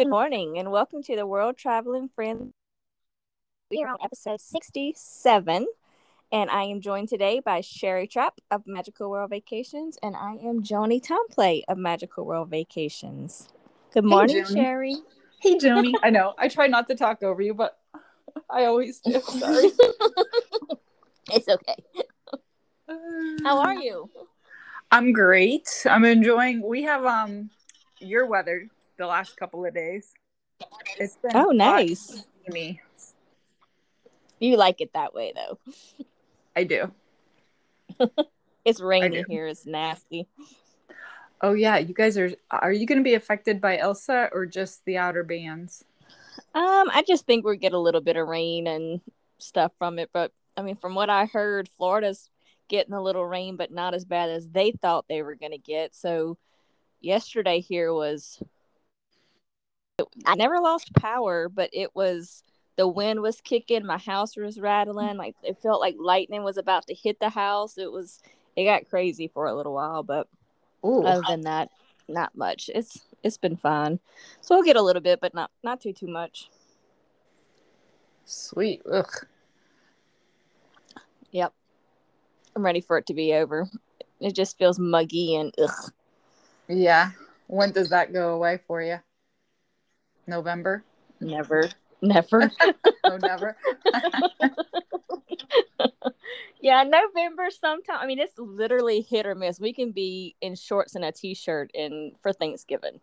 Good morning and welcome to the World Traveling Friends. We are on episode 67, and I am joined today by Sherry Trapp of Magical World Vacations, and I am Joni Tomplay of Magical World Vacations. Good morning, Joni. Sherry. Hey, Joni. I know. I try not to talk over you, but I always do. Sorry. it's okay. How are you? I'm great. I'm enjoying. We have um your weather the last couple of days. It's been Oh, nice. steamy. You like it that way, though. I do. It's rainy do. here. It's nasty. Oh yeah, you guys are. Are you going to be affected by Elsa or just the outer bands? Um, I just think we get a little bit of rain and stuff from it, but I mean, from what I heard, Florida's getting a little rain, but not as bad as they thought they were going to get. So, yesterday here was I never lost power, but it was the wind was kicking, my house was rattling, like it felt like lightning was about to hit the house. It was it got crazy for a little while, but Oh, other than that, not much. It's it's been fine. So we'll get a little bit, but not not too too much. sweet. Ugh. Yep. I'm ready for it to be over. It just feels muggy and ugh. Yeah. When does that go away for you? November? Never. Never. Oh, never. yeah, November sometime. I mean, it's literally hit or miss. We can be in shorts and a t-shirt and for Thanksgiving.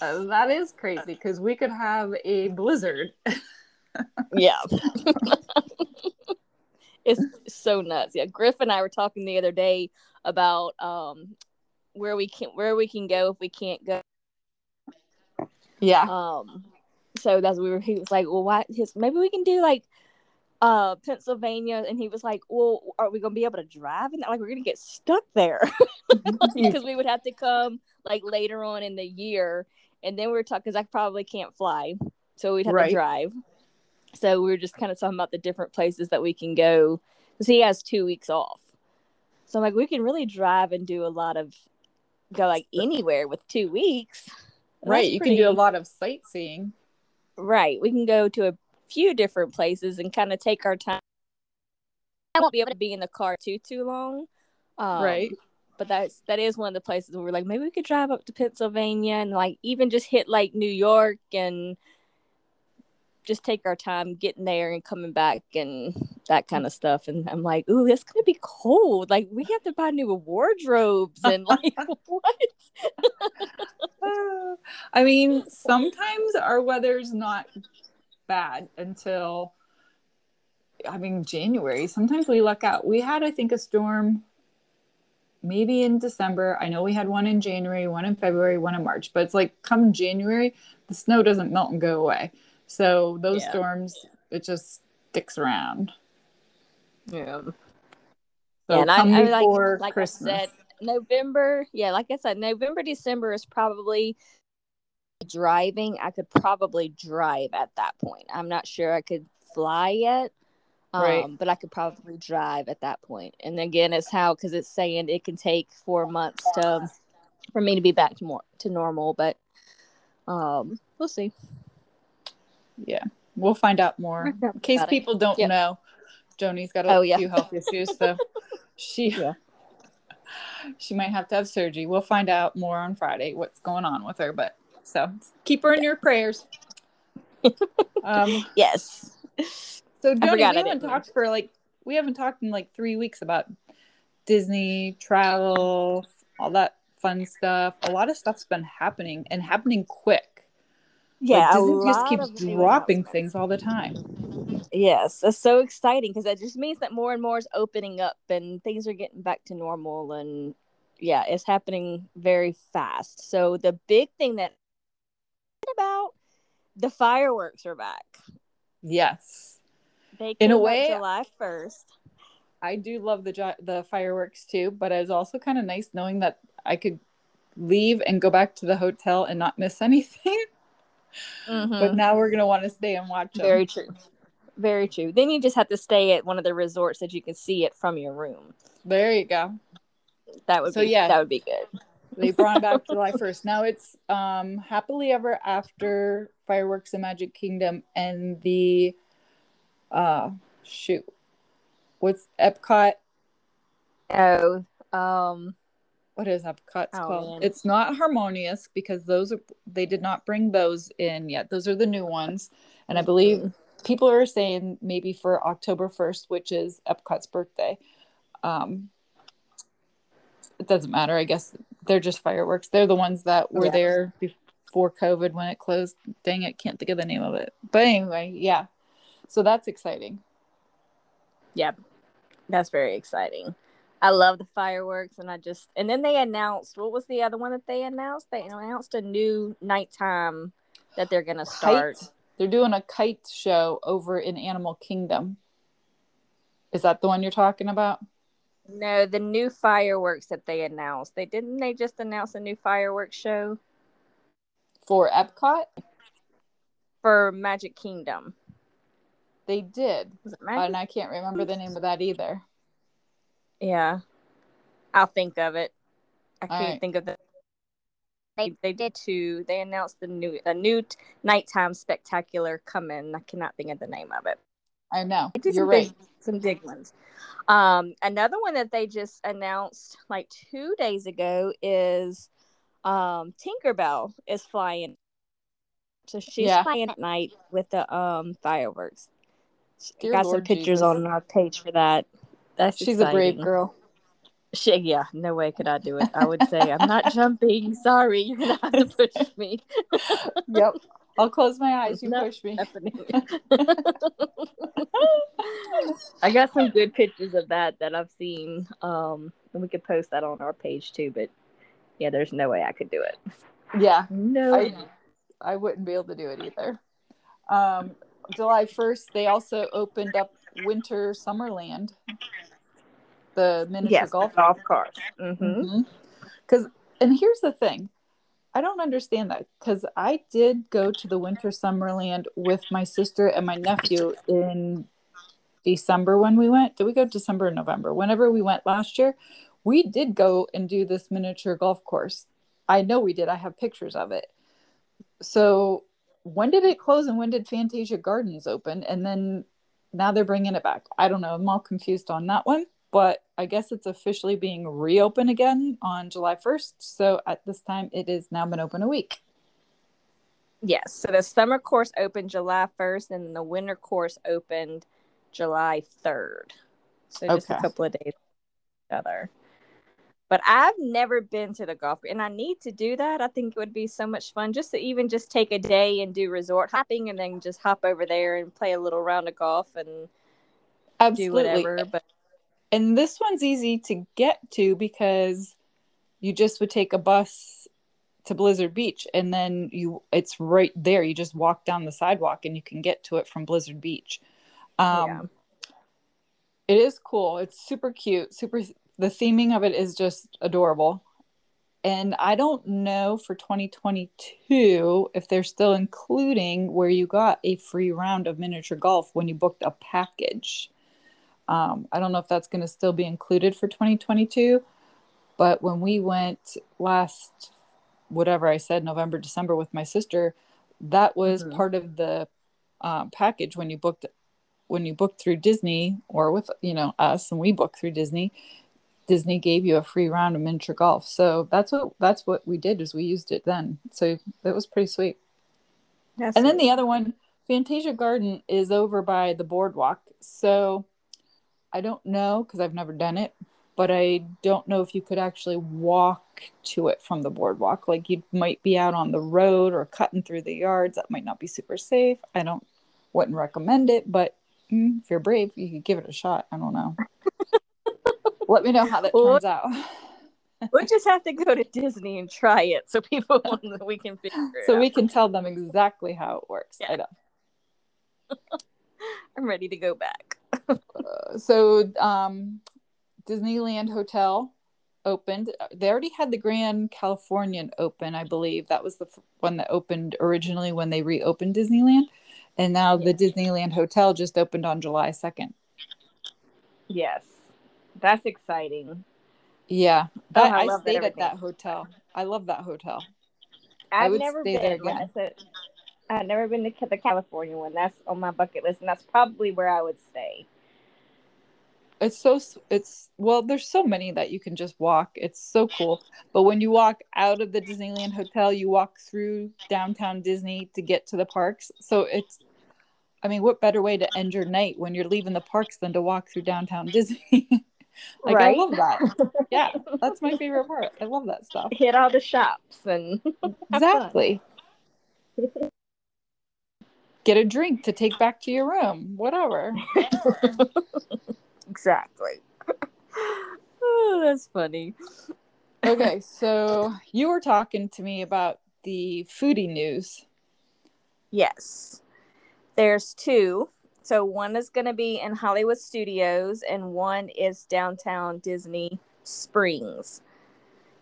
Uh, that is crazy because we could have a blizzard. Yeah. it's so nuts. Yeah, Griff and I were talking the other day about um where we can where we can go if we can't go Yeah. Um, so that's we were. He was like, "Well, why? His maybe we can do like uh Pennsylvania." And he was like, "Well, are we gonna be able to drive?" And like, we're gonna get stuck there because we would have to come like later on in the year. And then we are talking because I probably can't fly, so we'd have Right. to drive. So we were just kind of talking about the different places that we can go because he has two weeks off. So I'm like, we can really drive and do a lot of go like anywhere with two weeks. Right. You can do a lot of sightseeing. Right. We can go to a few different places and kind of take our time. I won't be able to be in the car too too long. Um, right. But that's that is one of the places where we're like maybe we could drive up to Pennsylvania and like even just hit like New York and just take our time getting there and coming back and that kind of stuff. And I'm like, ooh, it's gonna be cold. Like we have to buy new wardrobes and like what? I mean, sometimes our weather's not bad until, I mean, January. Sometimes we luck out. We had, I think, a storm maybe in December. I know we had one in January, one in February, one in March, but it's like come January, the snow doesn't melt and go away. So those Yeah. storms, it just sticks around. Yeah. So yeah, and I, come I like before like Christmas. I said, November. Yeah, like I said, November, December is probably driving. I could probably drive at that point. I'm not sure I could fly yet, um, Right. but I could probably drive at that point. And again, it's how because it's saying it can take four months to for me to be back to more to normal. But um, we'll see. Yeah, we'll find out more. In case it. people don't Yep. know, Joni's got a Oh, yeah. few health issues, so she Yeah. she might have to have surgery. We'll find out more on Friday what's going on with her, but so keep her in your prayers. um, Yes. so Joni, we haven't talked for like we haven't talked in like three weeks about Disney travel, all that fun stuff. A lot of stuff's been happening and happening quick. Yeah, like, Disney just keeps dropping things all the time. Yes, that's so exciting because that just means that more and more is opening up and things are getting back to normal and yeah, it's happening very fast. So the big thing that about the fireworks are back. Yes. They In a way- July first. I do love the jo- the fireworks too, but it's also kind of nice knowing that I could leave and go back to the hotel and not miss anything. But now we're gonna want to stay and watch them. Mm-hmm. Very true. Very true. Then you just have to stay at one of the resorts that you can see it from your room. There you go. That would So, be yeah. that would be good. They brought back July 1st. Now it's um happily ever after fireworks in Magic Kingdom and the uh shoot. What's Epcot? Oh, um, What is Epcot's Oh, called? man. It's not Harmonious because those are they did not bring those in yet. Those are the new ones. And I believe people are saying maybe for October 1st, which is Epcot's birthday. Um it doesn't matter. I guess they're just fireworks. They're the ones that were Yeah. there before COVID when it closed. Dang it, can't think of the name of it. But anyway, yeah. So that's exciting. yeah, that's very exciting. I love the fireworks, and I just and then they announced what was the other one that they announced? They announced a new nighttime that they're gonna start. Kite. They're doing a kite show over in Animal Kingdom. Is that the one you're talking about? No, the new fireworks that they announced. They didn't they just announce a new fireworks show For Epcot? for Magic Kingdom. They did. Was it And I can't remember the name of that either. Yeah, I'll think of it. I can't Alright. think of the. They they did two. They announced the new a new t- nighttime spectacular coming. I cannot think of the name of it. I know. They did You're some right. big, some big ones. Um, another one that they just announced like two days ago is um, Tinkerbell is flying. So she's Yeah. flying at night with the um, fireworks. Dear Got some pictures Jesus. on our page for that. That's She's a brave girl. She, yeah, no way could I do it. I would say I'm not jumping. Sorry, you're gonna have to push me. Yep. I'll close my eyes. You push me. I got some good pictures of that that I've seen. Um, and we could post that on our page too. But yeah, there's no way I could do it. Yeah. No. I I wouldn't be able to do it either. Um, July 1st, they also opened up Winter Summerland, the miniature yes, golf. golf cart. Mm-hmm. Because, and here's the thing I don't understand that because I did go to the Winter Summerland with my sister and my nephew in December when we went. Did we go December or November? Whenever we went last year, we did go and do this miniature golf course. I know we did. I have pictures of it. So when did it close and when did Fantasia Gardens open? And then now they're bringing it back. I don't know. I'm all confused on that one, but I guess it's officially being reopened again on July 1st. So at this time, it has now been open a week. Yes. So the summer course opened July 1st, and the winter course opened July 3rd. So just Okay. a couple of days together. But I've never been to the golf, and I need to do that. I think it would be so much fun just to even just take a day and do resort hopping, and then just hop over there and play a little round of golf and do whatever. But And this one's easy to get to because you just would take a bus to Blizzard Beach and then you it's right there. You just walk down the sidewalk and you can get to it from Blizzard Beach. Um Yeah. it is cool. It's super cute. Super the theming of it is just adorable. And I don't know for 2022 if they're still including where you got a free round of miniature golf when you booked a package. Um, I don't know if that's going to still be included for 2022, but when we went last, whatever I said, November, December with my sister, that was Mhm. part of the um, package when you booked when you booked through Disney or with you know us and we booked through Disney. Disney gave you a free round of miniature golf, so that's what that's what we did is we used it then. So that was pretty sweet. That's And then it. the other one, Fantasia Garden, is over by the boardwalk. So I don't know because I've never done it, but I don't know if you could actually walk to it from the boardwalk. Like you might be out on the road or cutting through the yards. That might not be super safe. I don't wouldn't recommend it, but mm, if you're brave, you could give it a shot. I don't know. Let me know how that turns out. we'll just have to go to Disney and try it so people we can figure it so out. we can tell them exactly how it works. I Yeah. know. I'm ready to go back. so um disneyland hotel opened they already had the grand californian open i believe that was the f- one that opened originally when they reopened disneyland and now the disneyland hotel just opened on july 2nd Yes, that's exciting. yeah Oh, I i, love that stayed at that hotel I love that hotel. I I've would never stay been. there I again. said, I've never been to the California one. That's on my bucket list, and that's probably where I would stay. It's so it's well, there's so many that you can just walk. It's so cool. But when you walk out of the Disneyland hotel, you walk through downtown Disney to get to the parks. So it's I mean, what better way to end your night when you're leaving the parks than to walk through downtown Disney? like I Right. love that. Yeah, that's my favorite part. I love that stuff. Hit all the shops and. Exactly. Get a drink to take back to your room. Whatever. exactly. oh, that's funny. Okay, so you were talking to me about the foodie news. Yes. There's two. So one is going to be in Hollywood Studios and one is downtown Disney Springs.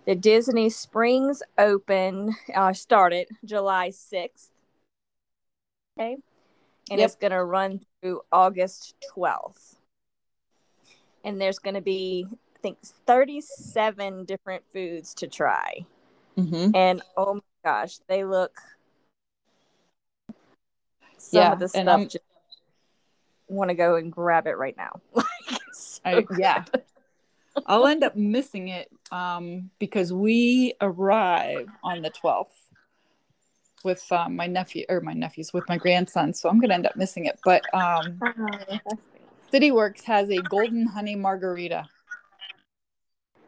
The Disney Springs open uh, started July 6th. Okay. And Yep. it's going to run through August 12th. And there's going to be, I think, 37 different foods to try. Mm-hmm. And oh my gosh, they look some Yeah, of the and stuff just want to go and grab it right now. Like, so I, yeah. I'll end up missing it um, because we arrive on the 12th with um, my nephew or my nephews with my grandson. So I'm going to end up missing it. But um, Oh, City Works has a golden honey margarita.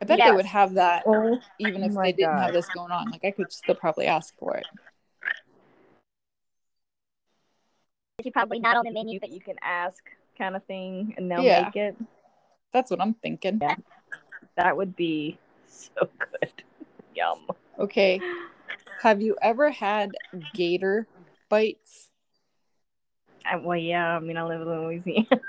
I bet they would have that Oh, even if they didn't have this going on. Like I could still probably ask for it. You probably not on the menu, but you can ask kind of thing, and they'll Yeah. make it. That's what I'm thinking. Yeah. That would be so good. Yum. Okay. Have you ever had gator bites? I, well, yeah. I mean, I live in Louisiana.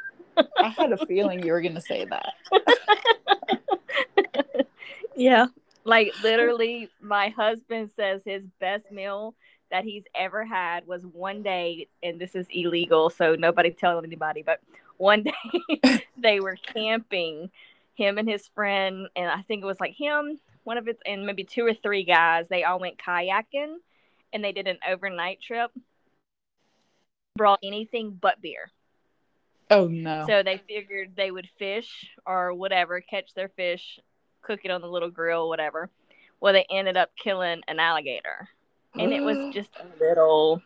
I had a feeling you were going to say that. yeah. Like literally, my husband says his best meal that he's ever had was one day, and this is illegal, so nobody tell anybody, but one day they were camping, him and his friend, and I think it was like him, one of his, and maybe two or three guys. They all went kayaking and they did an overnight trip. Brought anything but beer. Oh no. So they figured they would fish or whatever, catch their fish, cook it on the little grill, whatever. Well, they ended up killing an alligator. And it was just a little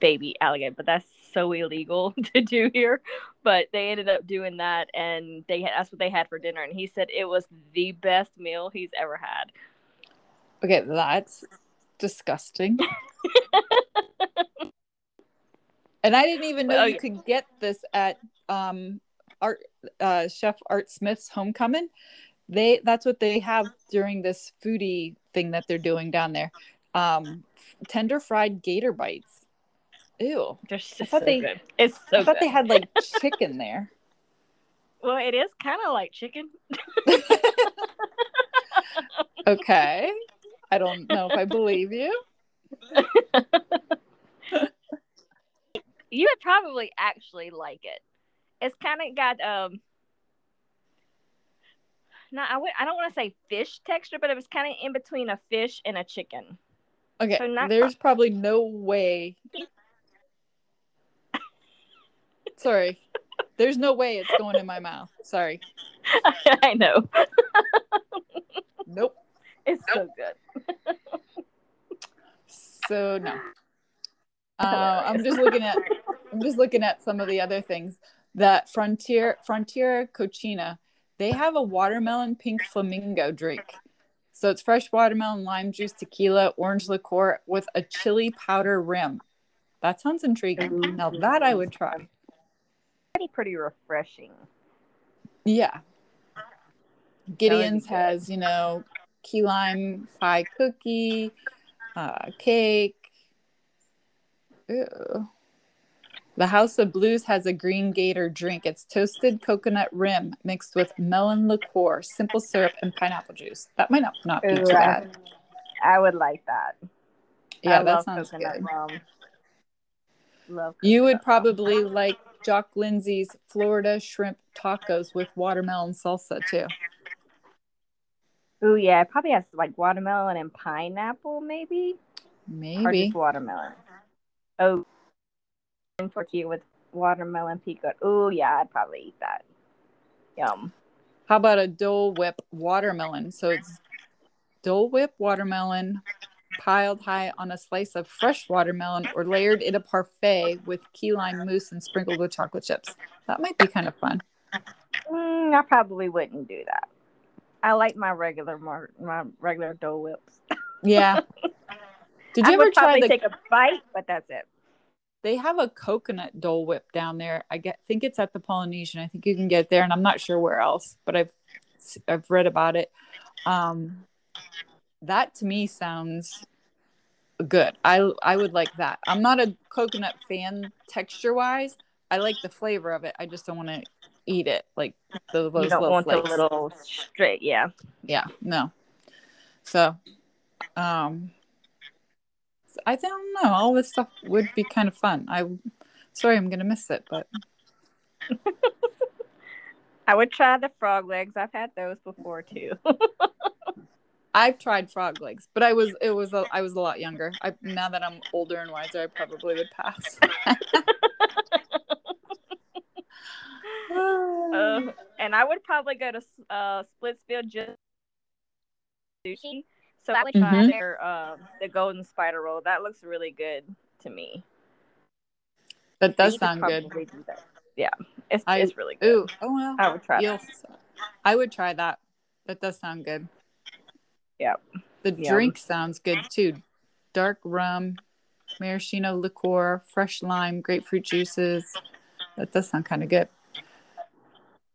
baby alligator, but that's so illegal to do here. But they ended up doing that, and they that's what they had for dinner. And he said it was the best meal he's ever had. Okay, that's disgusting. and I didn't even know Well, you yeah. could get this at um Art uh Chef Art Smith's homecoming. They that's what they have during this foodie thing that they're doing down there. Um tender fried gator bites. Ew. They're just I thought so they- good. It's so I thought good. they had like chicken there. well, it is kind of like chicken. Okay. I don't know if I believe you. you would probably actually like it. It's kind of got um. No, I would. I don't want to say fish texture, but it was kind of in between a fish and a chicken. Okay. So There's probably no way. Sorry. There's no way it's going in my mouth. Sorry. I know. Nope. It's so good. So no. Uh, I'm just looking at I'm just looking at some of the other things. That Frontier Frontier Cochina, they have a watermelon pink flamingo drink. So it's fresh watermelon, lime juice, tequila, orange liqueur with a chili powder rim. That sounds intriguing. Now that I would try. Pretty pretty refreshing. Yeah. Gideon's has, you know, key lime pie cookie, uh, cake. Ew. The House of Blues has a green gator drink. It's toasted coconut rim mixed with melon liqueur, simple syrup, and pineapple juice. That might not, not be Ooh, too bad. I would like that. Yeah, I that sounds coconut good. rum. Love. You would rum. probably like Jock Lindsay's Florida shrimp tacos with watermelon salsa too. Oh yeah, it probably has like watermelon and pineapple, maybe. Or Maybe. just watermelon. Oh, and tortilla with watermelon pico. Oh yeah, I'd probably eat that. Yum. How about a Dole Whip watermelon? So it's Dole Whip watermelon piled high on a slice of fresh watermelon or layered in a parfait with key lime mousse and sprinkled with chocolate chips. That might be kind of fun. Mm, I probably wouldn't do that. I like my regular mar- my regular Dole Whips. Yeah. Did you I ever would try probably the take a bite, but that's it. They have a coconut Dole Whip down there. I get think it's at the Polynesian. I think you can get there and I'm not sure where else, but I've I've read about it. Um that to me sounds good. I I would like that. I'm not a coconut fan texture wise. I like the flavor of it. I just don't want to eat it like the, those you don't little want flakes. the little straight. Yeah. yeah no so um i don't know all this stuff would be kind of fun i sorry i'm gonna miss it but I would try the frog legs. I've had those before too. i've tried frog legs but i was it was a, i was a lot younger i now that i'm older and wiser i probably would pass Uh, and I would probably go to uh, Splitsville just sushi. So I would try Mhm. their um, the golden spider roll. That looks really good to me. that does sound good do that. Yeah, it's I- it's really good. ooh oh well I would try You'll- that. i would try that that does sound good Yeah. the drink sounds good too dark rum maraschino liqueur fresh lime grapefruit juices that does sound kind of good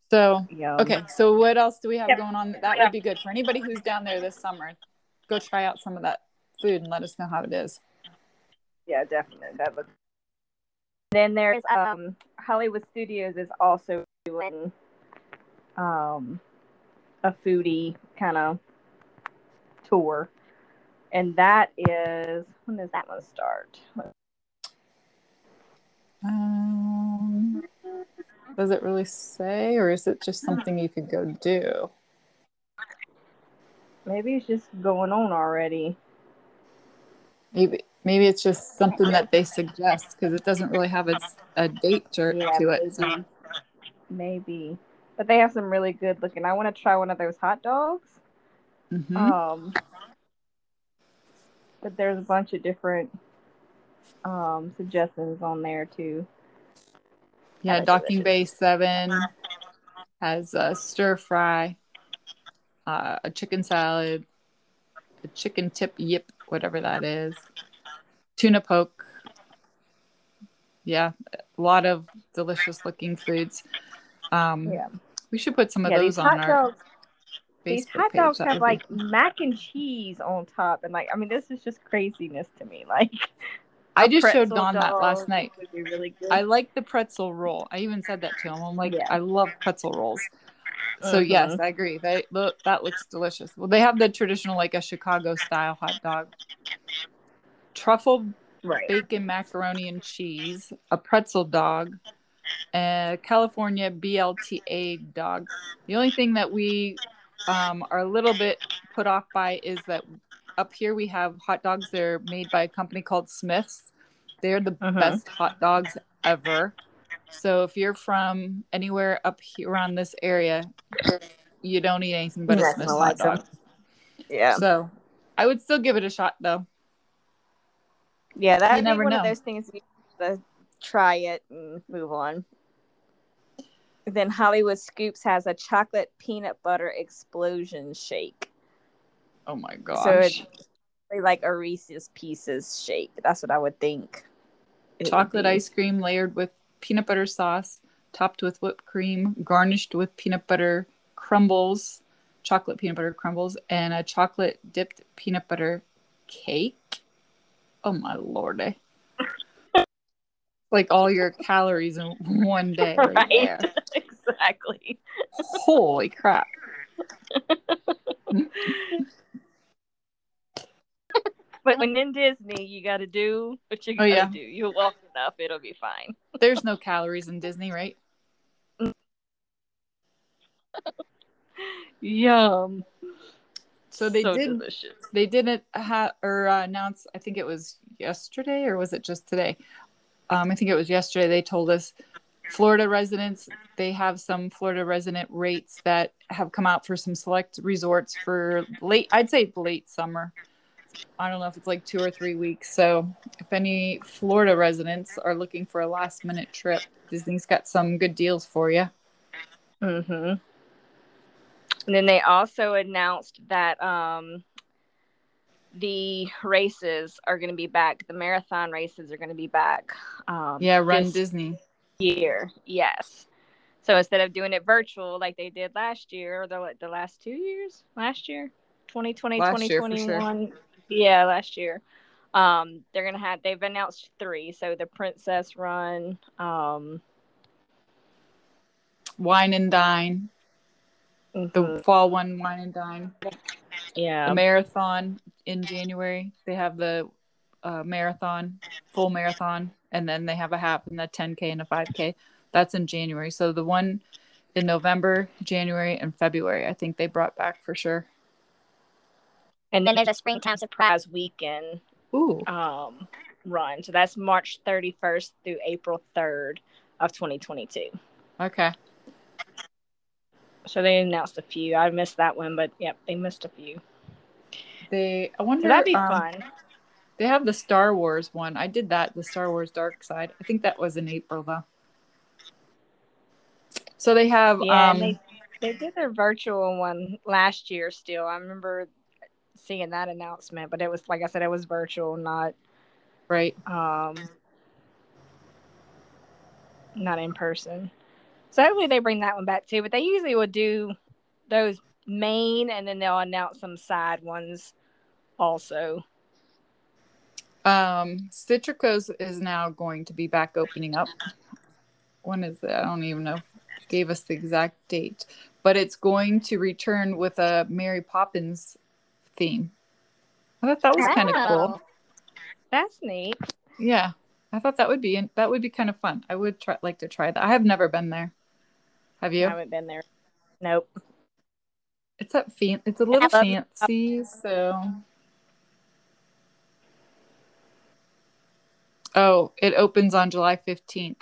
so Yum. Okay, so what else do we have Yep. going on? That would be good for anybody who's down there this summer. Go try out some of that food and let us know how it is. Yeah, definitely. That looks. Then there's um Hollywood Studios is also doing um a foodie kind of tour, and that is when does that one start? Um, does it really say, or is it just something you could go do? Maybe it's just going on already. Maybe maybe it's just something that they suggest because it doesn't really have its, a date to, Yeah, to it. So. maybe. Maybe, but they have some really good looking. I want to try one of those hot dogs. Mhm. Um, but there's a bunch of different um suggestions on there too. yeah, Docking Bay. Seven has a stir fry, uh, a chicken salad, a chicken tip yip, whatever that is, tuna poke. Yeah, a lot of delicious looking foods. Um, Yeah, We should put some of yeah. those These on hot our dogs, these hot dogs That have be- like mac and cheese on top, and like I mean, this is just craziness to me. Like I just showed Don that last night. Really. I like the pretzel roll. I even said that to him. I'm like, Yeah. I love pretzel rolls. So yes, Mhm. I agree. They look that looks delicious. Well, they have the traditional like a Chicago style hot dog, truffle right. bacon macaroni and cheese, a pretzel dog, a California BLTA dog. The only thing that we um, are a little bit put off by is that up here we have hot dogs. They're made by a company called Smith's. They're the Mhm. best hot dogs ever. So if you're from anywhere up here around this area, you don't eat anything but a That's Smith's hot dog. Yeah, So I would still give it a shot though. yeah. Never one know. of those things you to try it and move on. Then Hollywood Scoops has a chocolate peanut butter explosion shake. Oh my gosh. So it's like a Reese's Pieces shake. That's what I would think. it would chocolate ice cream layered with peanut butter sauce, topped with whipped cream, garnished with peanut butter crumbles, chocolate peanut butter crumbles, and a chocolate dipped peanut butter cake. Oh my lordy. like all your calories in one day right, Right. exactly. Holy crap. But when in Disney, you got to do what you Oh, got to yeah. do. You walk enough, it'll be fine. There's no calories in Disney, right? Yum. So they So did delicious. they didn't ha- or uh, announce i think it was yesterday or was it just today um, i think it was yesterday they told us florida residents they have some florida resident rates that have come out for some select resorts for late i'd say late summer i don't know if it's like two or three weeks so if any florida residents are looking for a last minute trip disney's got some good deals for you Mm-hmm. And then they also announced that um, the races are going to be back. The marathon races are going to be back. Um, yeah run disney year. Yes. So instead of doing it virtual like they did last year or the the last two years, last year, 2020, Last year, for sure. 2021. Yeah, last year. Um, they're gonna have. They've announced three. So the Princess Run. Um, wine and dine the mhm, fall one wine and dine yeah. the marathon in January. They have the uh, marathon, full marathon, and then they have a half and the 10K and a 5K. That's in January. So the one in November, January, and February, I think they brought back for sure. And then there's a springtime surprise weekend Ooh, um, run. So that's March 31st through April 3rd of 2022. okay. So they announced a few. I missed that one, but yep, they missed a few. They, I wonder. So that'd be um, fun. They have the Star Wars one. I did that, the Star Wars Dark Side. I think that was in April though. So they have Yeah, um they they did their virtual one last year. Still, I remember seeing that announcement, but it was like I said, it was virtual, not right. um not in person. So hopefully they bring that one back too. But they usually will do those main, and then they'll announce some side ones also. Um Citricos is now going to be back opening up. When is it? I don't even know. Gave us the exact date, but it's going to return with a Mary Poppins theme. I thought that was kind of cool. Oh, That's neat. Yeah, I thought that would be that would be kind of fun. I would try like to try that. I have never been there. Have I you? haven't been there. Nope. It's a fan- It's a little fancy, so. Oh, it opens on July fifteenth.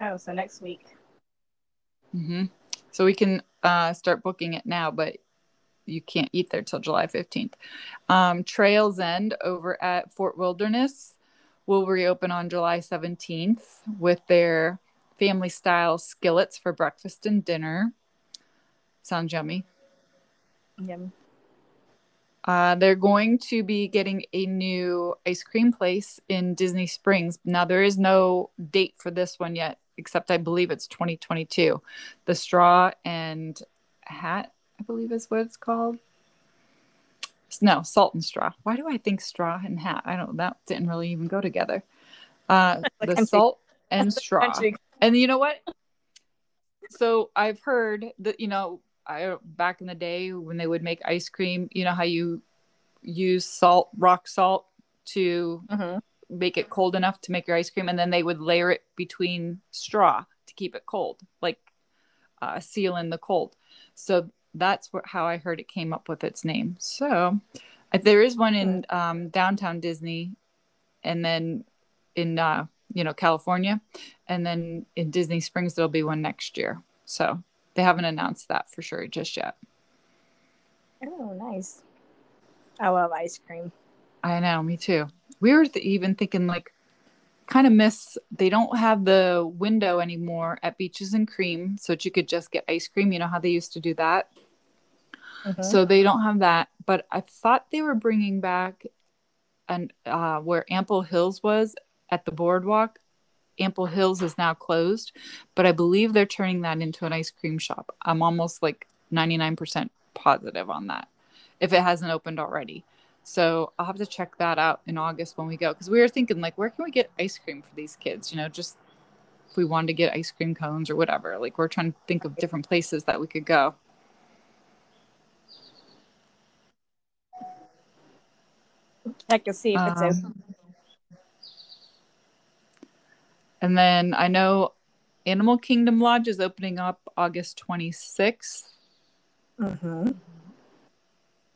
Oh, so next week. hmm So we can uh, start booking it now, but you can't eat there till July 15th. Um, Trails End over at Fort Wilderness will reopen on July 17th with their family style skillets for breakfast and dinner. Sounds yummy. Yum. Uh, they're going to be getting a new ice cream place in Disney Springs. Now, there is no date for this one yet, except I believe it's 2022. The Straw and Hat, I believe is what it's called. No, Salt and Straw. Why do I think Straw and Hat? I don't, that didn't really even go together. Uh, the country- Salt and Straw. And you know what? So I've heard that you know, I back in the day when they would make ice cream, you know how you use salt, rock salt to Mhm. make it cold enough to make your ice cream, and then they would layer it between straw to keep it cold, like uh, seal in the cold. So that's what, how I heard it came up with its name. So uh, there is one in um, downtown Disney, and then in uh, you know California, and then in Disney Springs there'll be one next year. So they haven't announced that for sure just yet. Oh, nice. I love ice cream. I know, me too. We were th- even thinking like kind of miss they don't have the window anymore at Beaches and Cream so that you could just get ice cream, you know how they used to do that. Mhm. So they don't have that, but I thought they were bringing back and uh, where Ample Hills was at the boardwalk. Ample Hills is now closed, but I believe they're turning that into an ice cream shop. I'm almost like 99% positive on that if it hasn't opened already. So I'll have to check that out in August when we go because we were thinking like where can we get ice cream for these kids? You know, just if we wanted to get ice cream cones or whatever. Like we're trying to think of different places that we could go. Check to see if it's Um, open. And then I know Animal Kingdom Lodge is opening up August 26th. Mm-hmm.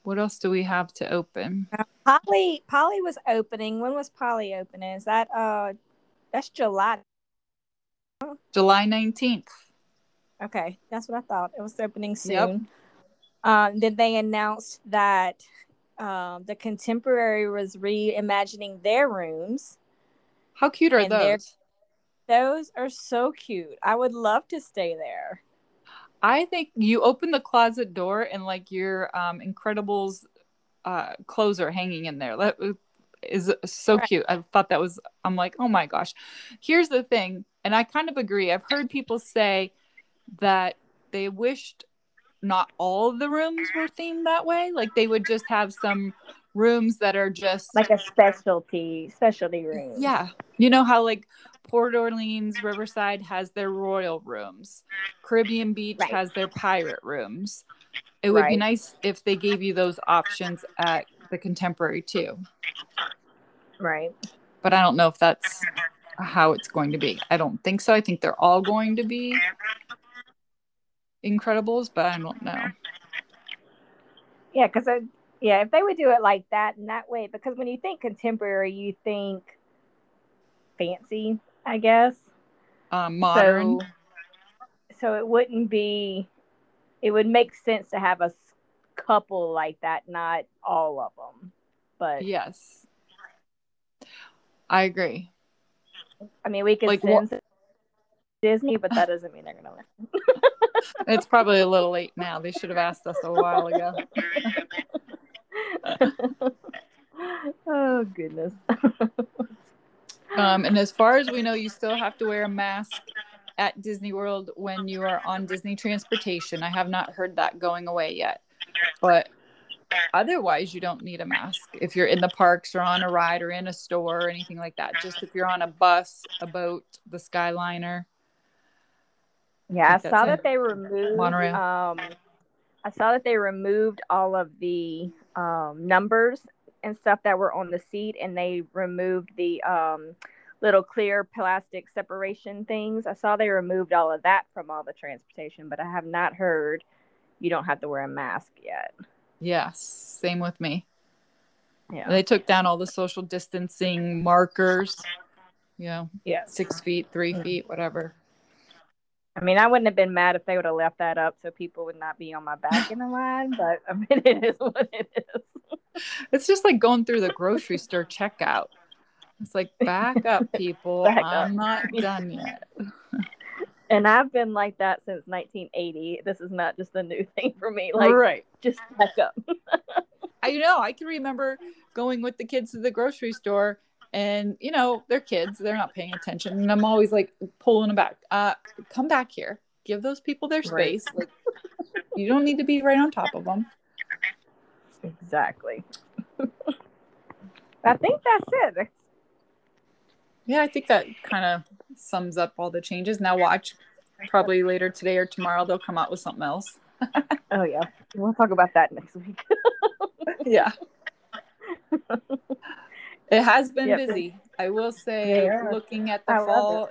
What else do we have to open? Poly Poly was opening. When was Poly opening? Is that uh that's July. July 19th. Okay, that's what I thought. It was opening soon. Yep. Um, then they announced that um, the contemporary was reimagining their rooms. How cute are those? Those are so cute. I would love to stay there. I think you open the closet door and like your um, Incredibles uh, clothes are hanging in there. That is so right. cute. I thought that was. I'm like, oh my gosh. Here's the thing, and I kind of agree. I've heard people say that they wished not all the rooms were themed that way. Like they would just have some rooms that are just like a specialty specialty room. Yeah. You know how like Port Orleans Riverside has their royal rooms. Caribbean Beach right. has their pirate rooms. It would right. be nice if they gave you those options at the contemporary too. Right. But I don't know if that's how it's going to be. I don't think so. I think they're all going to be Incredibles, but I don't know. Yeah, because I yeah, if they would do it like that and that way, because when you think contemporary, you think fancy, I guess. Um, modern. So, so it wouldn't be. It would make sense to have a couple like that, not all of them. But yes, I agree. I mean, we could like, send wh- Disney, but that doesn't mean they're gonna win. it's probably a little late now. They should have asked us a while ago. oh goodness. um, and as far as we know, you still have to wear a mask at Disney World when you are on Disney transportation. I have not heard that going away yet. But otherwise you don't need a mask if you're in the parks or on a ride or in a store or anything like that just if you're on a bus a boat the skyliner yeah, I, I saw that they removed monorail. Um, I saw that they removed all of the um, numbers and stuff that were on the seat, and they removed the um, little clear plastic separation things. I saw they removed all of that from all the transportation, but I have not heard you don't have to wear a mask yet. Yes, same with me. Yeah, they took down all the social distancing markers. You know, yeah, six feet, 3 mm-hmm. feet, whatever. I mean, I wouldn't have been mad if they would have left that up so people would not be on my back in the line, but I mean, it is what it is. It's just like going through the grocery store checkout. It's like, back up, people. Back I'm up. not done yet. and I've been like that since 1980. This is not just a new thing for me. Like, right. just back up. I know. I can remember going with the kids to the grocery store and you know they're kids they're not paying attention and i'm always like pulling them back uh come back here give those people their space right. like you don't need to be right on top of them exactly. I think that's it. Yeah i think that kind of sums up all the changes. Now watch probably later today or tomorrow they'll come out with something else. Oh yeah. We'll talk about that next week. Yeah it has been yep. busy. I will say, yeah. looking at the I fall,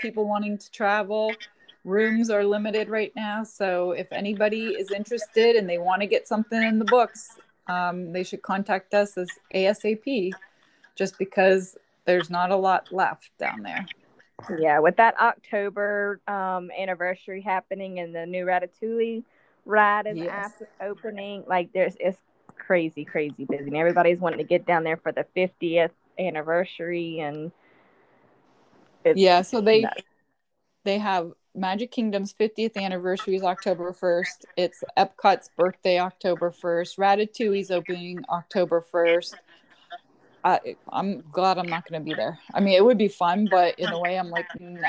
people wanting to travel, rooms are limited right now. So if anybody is interested and they want to get something in the books, um, they should contact us as ASAP just because there's not a lot left down there. Yeah, with that October um, anniversary happening and the new Ratatouille ride is yes. opening, like there's it's crazy, crazy busy. And everybody's wanting to get down there for the 50th anniversary, and yeah, so they nuts. they have Magic Kingdom's 50th anniversary is October 1st. It's Epcot's birthday, October 1st. Ratatouille's opening October 1st. I, I'm glad I'm not going to be there. I mean, it would be fun, but in a way, I'm like, no.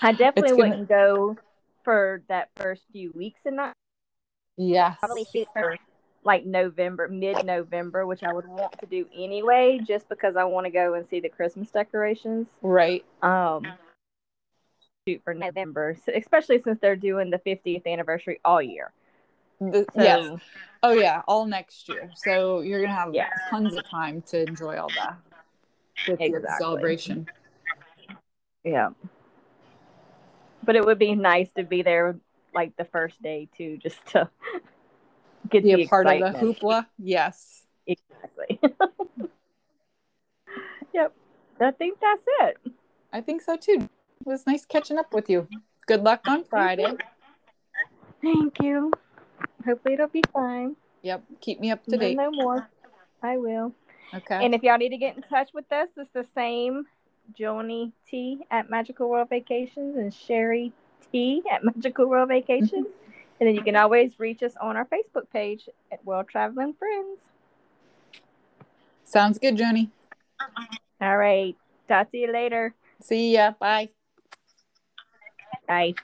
I definitely gonna... wouldn't go for that first few weeks and not. Yes. Probably shoot for like November, mid November, which I would want to do anyway, just because I want to go and see the Christmas decorations. Right. Um, shoot for November, so, especially since they're doing the 50th anniversary all year. The, so, yes. Oh yeah, all next year. So you're gonna have yeah. tons of time to enjoy all that. Exactly. celebration. Yeah. But it would be nice to be there like the first day too, just to get Be a part of the hoopla. Yes. Exactly. yep. I think that's it. I think so too. It was nice catching up with you. Good luck on Friday. Thank you. Hopefully it'll be fine. Yep. Keep me up to No, date. no more. I will. Okay. And if y'all need to get in touch with us, it's the same Joni T at Magical World Vacations and Sherry T at Magical World Vacations. Mm-hmm. And then you can always reach us on our Facebook page at World Traveling Friends. Sounds good, Joni. All right. Talk to you later. See ya. Bye. Bye.